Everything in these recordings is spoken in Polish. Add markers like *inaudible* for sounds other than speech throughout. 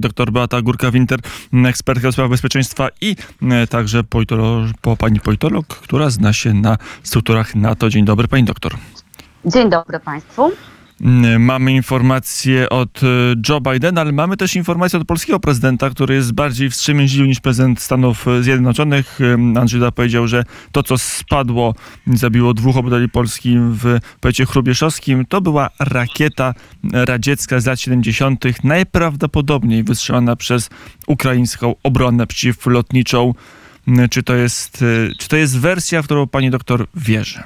Doktor Beata Górka-Winter, ekspertka do spraw bezpieczeństwa i e, także politolog, po pani politolog, która zna się na strukturach NATO. Dzień dobry, pani doktor. Dzień dobry Państwu. Mm, Mamy informacje od e, Joe Bidena, ale mamy też informacje od polskiego prezydenta, który jest bardziej wstrzemięźliwy niż prezydent Stanów Zjednoczonych. Andrzej Duda powiedział, że to, co spadło, zabiło dwóch obywateli Polski w powiecie chrubieszowskim, to była rakieta radziecka z lat 70., najprawdopodobniej wystrzelona przez ukraińską obronę przeciwlotniczą. Mm, Czy to jest, e, czy to jest wersja, w którą pani doktor wierzy?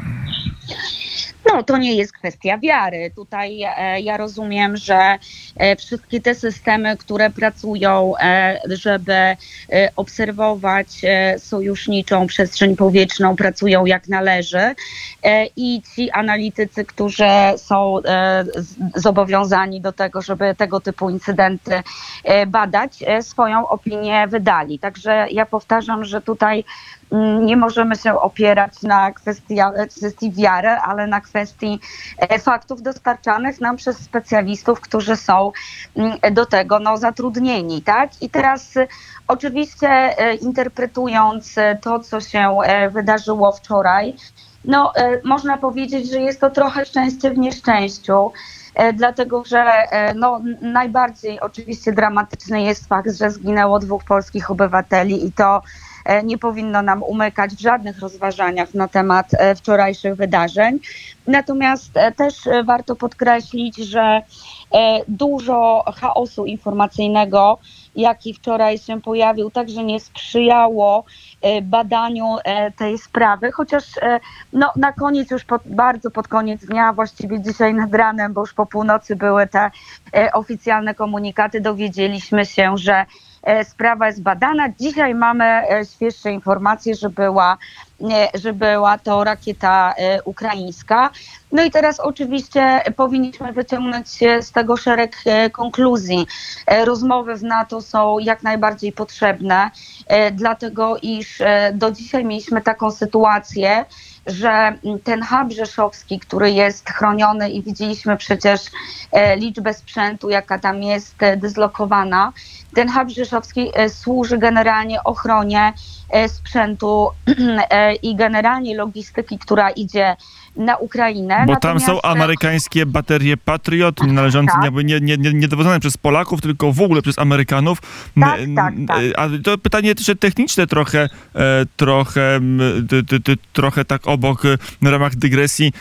No, to nie jest kwestia wiary. Tutaj e, ja rozumiem, że e, wszystkie te systemy, które pracują, e, żeby obserwować sojuszniczą przestrzeń powietrzną, pracują jak należy. I ci analitycy, którzy są zobowiązani do tego, żeby tego typu incydenty badać, swoją opinię wydali. Także ja powtarzam, że tutaj nie możemy się opierać na kwestia, kwestii wiary, ale na kwestii e, faktów dostarczanych nam przez specjalistów, którzy są mm, do tego no, zatrudnieni. Tak? I teraz e, oczywiście e, interpretując to, co się wydarzyło wczoraj, no, można powiedzieć, że jest to trochę szczęście w nieszczęściu. Dlatego, że no, najbardziej oczywiście dramatyczny jest fakt, że zginęło dwóch polskich obywateli i to nie powinno nam umykać w żadnych rozważaniach na temat e, wczorajszych wydarzeń. Natomiast e, też e, warto podkreślić, że e, dużo chaosu informacyjnego, jaki wczoraj się pojawił, także nie sprzyjało e, badaniu e, tej sprawy, chociaż e, no, na koniec, już pod, bardzo pod koniec dnia, właściwie dzisiaj nad ranem, bo już po północy były te e, oficjalne komunikaty, dowiedzieliśmy się, że e, sprawa jest badana. Dzisiaj mamy e, świeższe informacje, że była, e, że była to rakieta e, ukraińska. No i teraz oczywiście powinniśmy wyciągnąć e, z tego szereg e, konkluzji. E, Rozmowy w NATO są jak najbardziej potrzebne, e, dlatego iż e, do dzisiaj mieliśmy taką sytuację, że ten hub rzeszowski, który jest chroniony i widzieliśmy przecież e, liczbę sprzętu, jaka tam jest e, dyslokowana, ten hub rzeszowski e, służy generalnie ochronie e, sprzętu *clears throat* e, i generalnie logistyki, która idzie na Ukrainę. Bo tam są Natomiast, amerykańskie baterie Patriot, należące, Tak. nie, nie, nie, nie dowodzone przez Polaków, tylko w ogóle przez Amerykanów. Tak, tak, tak. A to pytanie też techniczne trochę, trochę, trochę tak obok, w ramach dygresji.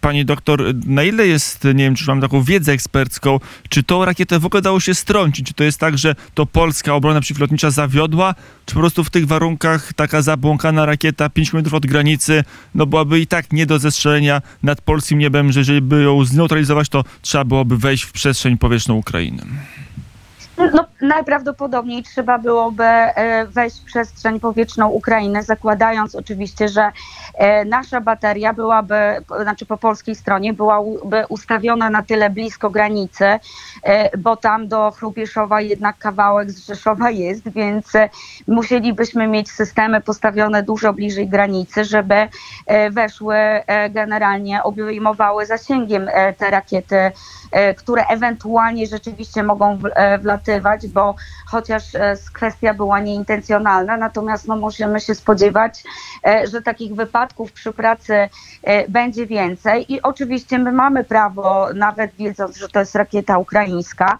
Pani doktor, na ile jest, nie wiem, czy mam taką wiedzę ekspercką, czy tą rakietę w ogóle dało się strącić? Czy to jest tak, że to polska obrona przeciwlotnicza zawiodła, czy po prostu w tych warunkach taka zabłąkana rakieta 5 km od granicy, no byłaby i tak nie do zestrzelenia nad polskim niebem, że jeżeli by ją zneutralizować, to trzeba byłoby wejść w przestrzeń powietrzną Ukrainy. No, najprawdopodobniej trzeba byłoby e, wejść w przestrzeń powietrzną Ukrainy, zakładając oczywiście, że e, nasza bateria byłaby, znaczy po polskiej stronie, byłaby ustawiona na tyle blisko granicy, e, bo tam do Chrubieszowa jednak kawałek z Rzeszowa jest, więc musielibyśmy mieć systemy postawione dużo bliżej granicy, żeby weszły, generalnie obejmowały zasięgiem te rakiety które ewentualnie rzeczywiście mogą w- bo chociaż e, kwestia była nieintencjonalna, natomiast no, możemy się spodziewać, e, że takich wypadków przy pracy e, będzie więcej. I oczywiście my mamy prawo, nawet wiedząc, że to jest rakieta ukraińska,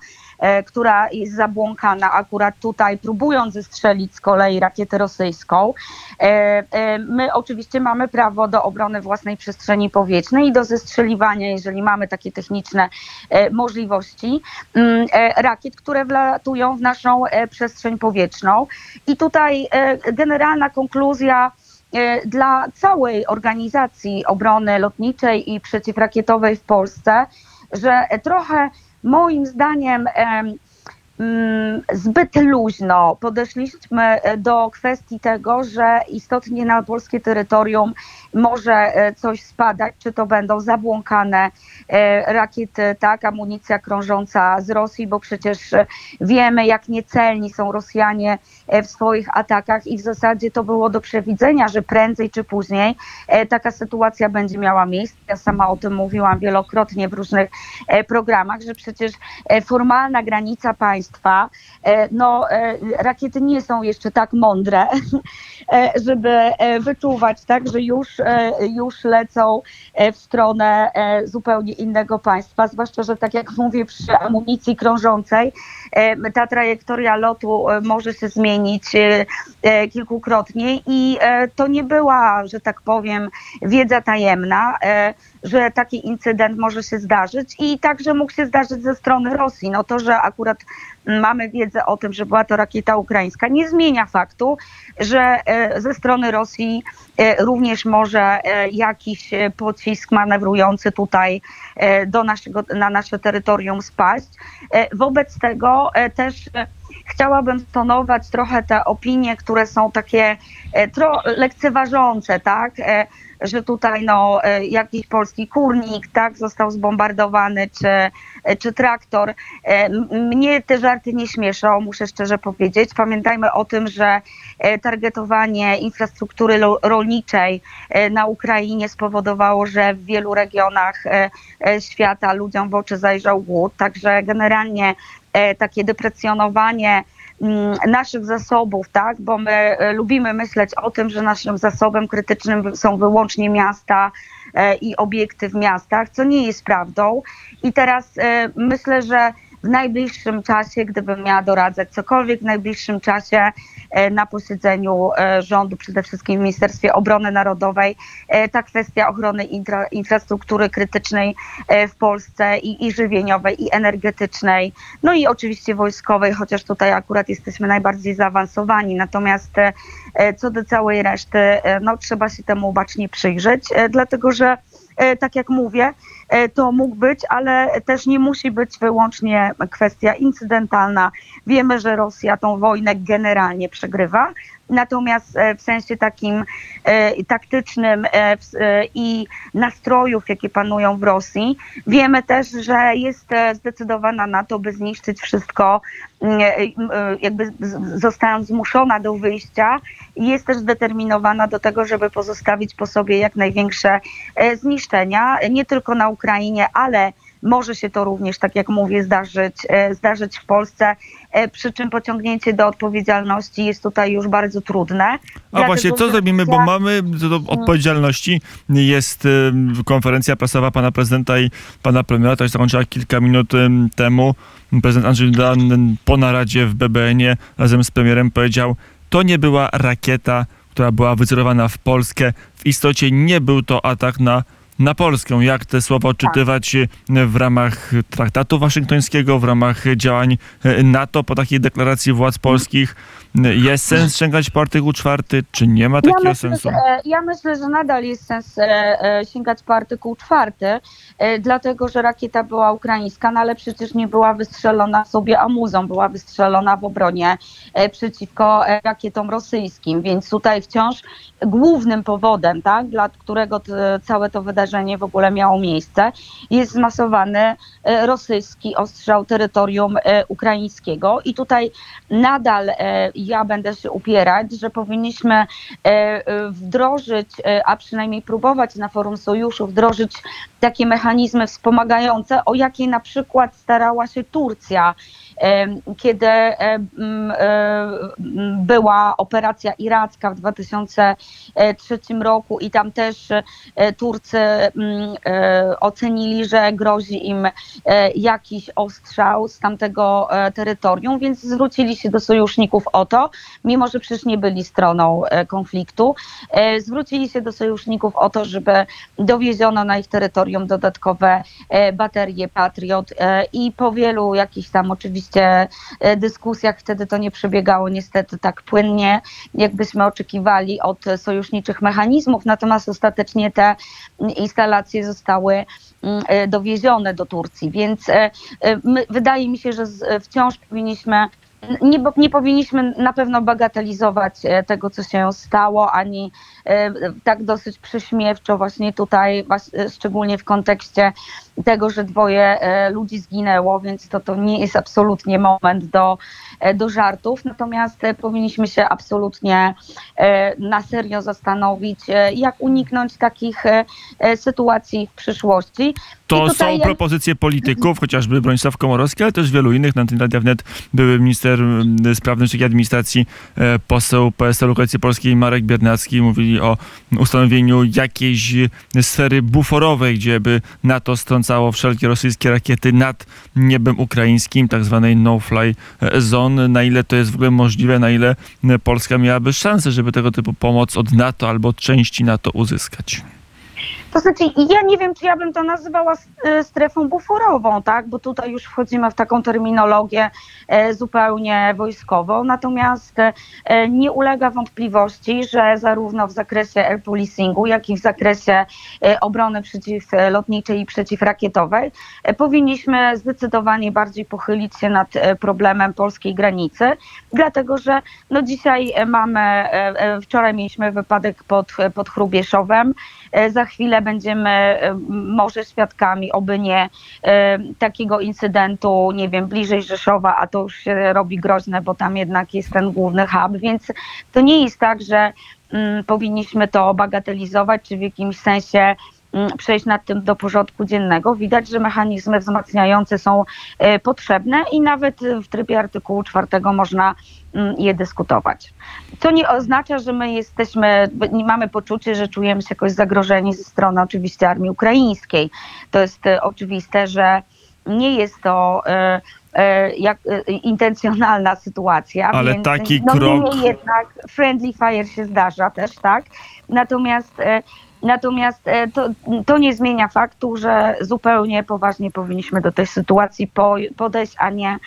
która jest zabłąkana akurat tutaj, próbując zestrzelić z kolei rakietę rosyjską. E, e, My oczywiście mamy prawo do obrony własnej przestrzeni powietrznej i do zestrzeliwania, jeżeli mamy takie techniczne e, możliwości, mm, e, rakiet, które wlatują w naszą e, przestrzeń powietrzną. I tutaj e, generalna konkluzja e, dla całej organizacji obrony lotniczej i przeciwrakietowej w Polsce, że trochę moim zdaniem em, mm, zbyt luźno podeszliśmy e, do kwestii tego, że istotnie na polskie terytorium może e, coś spadać, czy to będą zabłąkane e, rakiety, tak, amunicja krążąca z Rosji, bo przecież e, wiemy, jak niecelni są Rosjanie w swoich atakach i w zasadzie to było do przewidzenia, że prędzej czy później taka sytuacja będzie miała miejsce. Ja sama o tym mówiłam wielokrotnie w różnych programach, że przecież formalna granica państwa, no rakiety nie są jeszcze tak mądre, *laughs* żeby wyczuwać, tak, że już już lecą e, w stronę e, zupełnie innego państwa, zwłaszcza, że tak jak mówię, przy amunicji krążącej ta trajektoria lotu może się zmienić kilkukrotnie i to nie była, że tak powiem, wiedza tajemna, że taki incydent może się zdarzyć i także mógł się zdarzyć ze strony Rosji. No to, że akurat mamy wiedzę o tym, że była to rakieta ukraińska, nie zmienia faktu, że ze strony Rosji również może E, jakiś e, pocisk manewrujący tutaj e, do naszego, na nasze terytorium spaść. Wobec tego też chciałabym stonować trochę te opinie, które są takie tro, lekceważące, tak? że tutaj no, e, jakiś polski kurnik tak, został zbombardowany, czy, e, czy traktor. E, mnie te żarty nie śmieszą, muszę szczerze powiedzieć. Pamiętajmy o tym, że targetowanie infrastruktury rolniczej na Ukrainie spowodowało, że w wielu regionach świata ludziom w oczy zajrzał głód. Także generalnie takie deprecjonowanie Mm, naszych zasobów, tak? bo my e, lubimy myśleć o tym, że naszym zasobem krytycznym są wyłącznie miasta e, i obiekty w miastach, co nie jest prawdą. I teraz e, myślę, że w najbliższym czasie, gdybym miała doradzać cokolwiek w najbliższym czasie e, na posiedzeniu e, rządu, przede wszystkim w Ministerstwie Obrony Narodowej, e, ta kwestia ochrony infra, infrastruktury krytycznej w Polsce i, i żywieniowej, i energetycznej, no i oczywiście wojskowej, chociaż tutaj akurat jesteśmy najbardziej zaawansowani. Natomiast co do całej reszty, no trzeba się temu bacznie przyjrzeć, dlatego że E, tak jak mówię, e, to mógł być, ale też nie musi być wyłącznie kwestia incydentalna. Wiemy, że Rosja tą wojnę generalnie przegrywa, Natomiast e, w sensie takim e, taktycznym e, i nastrojów, jakie panują w Rosji, wiemy też, że jest zdecydowana na to, by zniszczyć wszystko, jakby zostając zmuszona do wyjścia. Jest też zdeterminowana do tego, żeby pozostawić po sobie jak największe zniszczenia, nie tylko na Ukrainie, ale może się to również, tak jak mówię, zdarzyć, e, zdarzyć w Polsce, e, przy czym pociągnięcie do odpowiedzialności jest tutaj już bardzo trudne. A właśnie, co zrobimy, bo mamy do odpowiedzialności, jest konferencja prasowa pana prezydenta i pana premiera, to się zakończyła kilka minut temu. Prezydent Andrzej Duda po naradzie w BBN-ie razem z premierem powiedział, to nie była rakieta, która była wycelowana w Polskę. W istocie nie był to atak na na Polskę. Jak te słowa odczytywać w ramach traktatu waszyngtońskiego, w ramach działań NATO po takiej deklaracji władz polskich? Jest sens sięgać po artykuł czwarty, czy nie ma takiego ja myślę, sensu? Że, ja myślę, że nadal jest sens e, e, sięgać po artykuł czwarty, e, dlatego że rakieta była ukraińska, no ale przecież nie była wystrzelona sobie amuzą, była wystrzelona w obronie przeciwko rakietom rosyjskim, więc tutaj wciąż głównym powodem, tak, dla którego całe to wydarzenie w ogóle miało miejsce, jest zmasowany rosyjski ostrzał terytorium ukraińskiego i tutaj nadal ja będę się upierać, że powinniśmy e, e, wdrożyć, e, a przynajmniej próbować na forum sojuszu wdrożyć takie mechanizmy wspomagające, o jakie na przykład starała się Turcja kiedy była operacja iracka w 2003 roku i tam też Turcy ocenili, że grozi im jakiś ostrzał z tamtego terytorium, więc zwrócili się do sojuszników o to, mimo że przecież nie byli stroną e, konfliktu, e, zwrócili się do sojuszników o to, żeby dowieziono na ich terytorium dodatkowe e, baterie Patriot i po wielu jakichś tam oczywiście dyskusjach wtedy to nie przebiegało niestety tak płynnie, jakbyśmy oczekiwali od sojuszniczych mechanizmów, natomiast ostatecznie te instalacje zostały mm, dowiezione do Turcji, więc wydaje mi się, że wciąż powinniśmy nie, nie powinniśmy na pewno bagatelizować e, tego, co się stało, ani e, tak dosyć prześmiewczo właśnie tutaj, e, szczególnie w kontekście tego, że dwoje ludzi zginęło, więc to, to nie jest absolutnie moment do, do żartów. Natomiast powinniśmy się absolutnie na serio zastanowić, jak uniknąć takich sytuacji w przyszłości. To są propozycje polityków, chociażby Bronisław Komorowski, ale też wielu innych. Na tym Radia Wnet były minister mm, spraw wewnętrznych i administracji, e, poseł PSL-u Koalicji Polskiej Marek Biernacki. Mówili o ustanowieniu jakiejś sfery buforowej, gdzie by NATO strącało wszelkie rosyjskie rakiety nad niebem ukraińskim, tak zwanej no-fly zone. Na ile to jest w ogóle możliwe, na ile Polska miałaby szansę, żeby tego typu pomoc od NATO albo od części NATO uzyskać? To znaczy, ja nie wiem, czy ja bym to nazywała e, strefą buforową, tak? Bo tutaj już wchodzimy w taką terminologię e, zupełnie wojskową. Natomiast e, nie ulega wątpliwości, że zarówno w zakresie air policingu, jak i w zakresie obrony przeciwlotniczej i przeciwrakietowej powinniśmy zdecydowanie bardziej pochylić się nad problemem polskiej granicy, dlatego że no dzisiaj mamy, wczoraj mieliśmy wypadek pod, pod Chrubieszowem, za chwilę będziemy e, może świadkami, oby nie, e, takiego incydentu, nie wiem, bliżej Rzeszowa, a to już się robi groźne, bo tam jednak jest ten główny hub, więc to nie jest tak, że mm, powinniśmy to bagatelizować, czy w jakimś sensie mm, przejść nad tym do porządku dziennego. Widać, że mechanizmy wzmacniające są e, potrzebne i nawet w trybie artykułu czwartego można je dyskutować. Co nie oznacza, że my jesteśmy, nie mamy poczucie, że czujemy się jakoś zagrożeni ze strony oczywiście armii ukraińskiej. To jest e, oczywiste, że nie jest to e, e, jak, intencjonalna sytuacja. Ale więc, taki no, krok. jednak friendly fire się zdarza też, tak? Natomiast Natomiast to, to nie zmienia faktu, że zupełnie poważnie powinniśmy do tej sytuacji podejść, a nie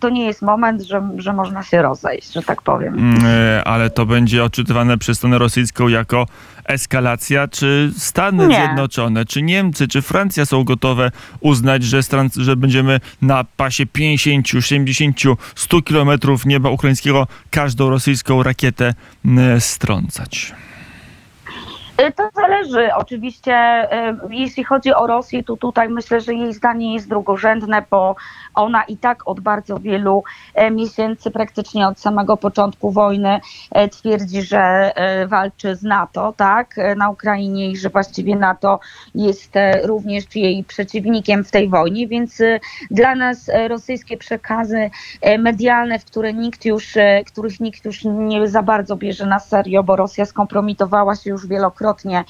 to nie jest moment, że, że można się rozejść, że tak powiem. Mm, ale to będzie odczytywane przez stronę rosyjską jako eskalacja, czy Stany nie. Zjednoczone, czy Niemcy, czy Francja są gotowe uznać, że, że będziemy na pasie 50, 70, 100 kilometrów nieba ukraińskiego każdą rosyjską rakietę strącać? Y, to zależy. Oczywiście, y, jeśli chodzi o Rosję, to tutaj myślę, że jej zdanie jest drugorzędne, bo ona i tak od bardzo wielu e, miesięcy, praktycznie od samego początku wojny, e, twierdzi, że e, walczy z NATO, tak, na Ukrainie i że właściwie NATO jest również jej przeciwnikiem w tej wojnie, więc dla nas rosyjskie przekazy medialne, w które nikt już, których nikt już nie za bardzo bierze na serio, bo Rosja skompromitowała się już wielokrotnie,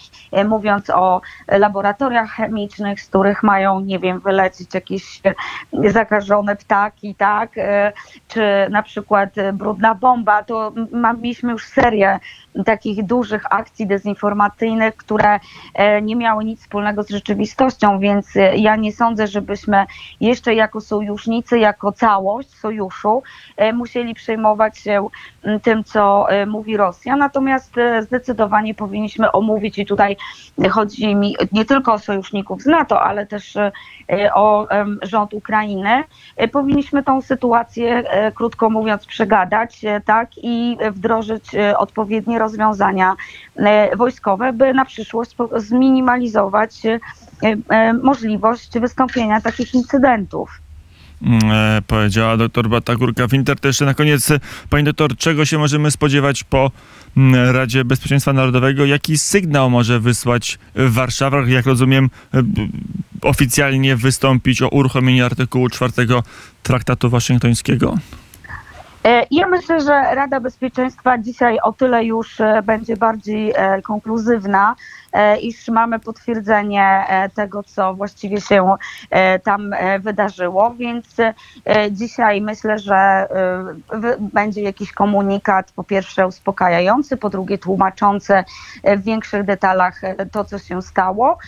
mówiąc o laboratoriach chemicznych, z których mają, nie wiem, wylecieć jakieś zakażenia zakażone ptaki, tak, e, czy na przykład e, brudna bomba, to mieliśmy już serię takich dużych akcji dezinformacyjnych, które e, nie miały nic wspólnego z rzeczywistością, więc ja nie sądzę, żebyśmy jeszcze jako sojusznicy, jako całość sojuszu musieli przejmować się tym, co mówi Rosja. Natomiast zdecydowanie powinniśmy omówić i tutaj chodzi mi nie tylko o sojuszników z NATO, ale też o rząd Ukrainy, powinniśmy tą sytuację, e, krótko mówiąc, przegadać e, tak, i wdrożyć odpowiednie rozwiązania wojskowe, by na przyszłość zminimalizować możliwość wystąpienia takich incydentów. Mm, powiedziała doktor Bata Górka. W Inter jeszcze na koniec, pani doktor, czego się możemy spodziewać po mm, Radzie Bezpieczeństwa Narodowego? Jaki sygnał może wysłać Warszawa? Jak rozumiem, oficjalnie wystąpić o uruchomienie artykułu 4 Traktatu Waszyngtońskiego? E, ja myślę, że Rada Bezpieczeństwa dzisiaj o tyle już e, będzie bardziej e, konkluzywna, iż mamy potwierdzenie tego, co właściwie się tam wydarzyło, więc dzisiaj myślę, że będzie jakiś komunikat, po pierwsze uspokajający, po drugie tłumaczący w większych detalach to, co się stało.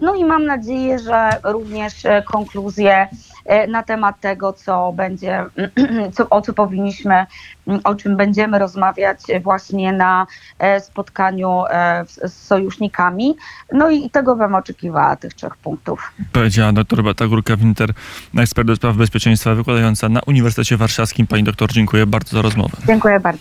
No i mam nadzieję, że również konkluzje e, na temat tego, co będzie, *clears throat* co, o co powinniśmy, o czym będziemy rozmawiać właśnie na e, spotkaniu e, z, z No i tego bym oczekiwała, tych trzech punktów. Powiedziała dr Beata Górka-Winter, ekspert do spraw bezpieczeństwa wykładająca na Uniwersytecie Warszawskim. Pani doktor, dziękuję bardzo za rozmowę. Dziękuję bardzo.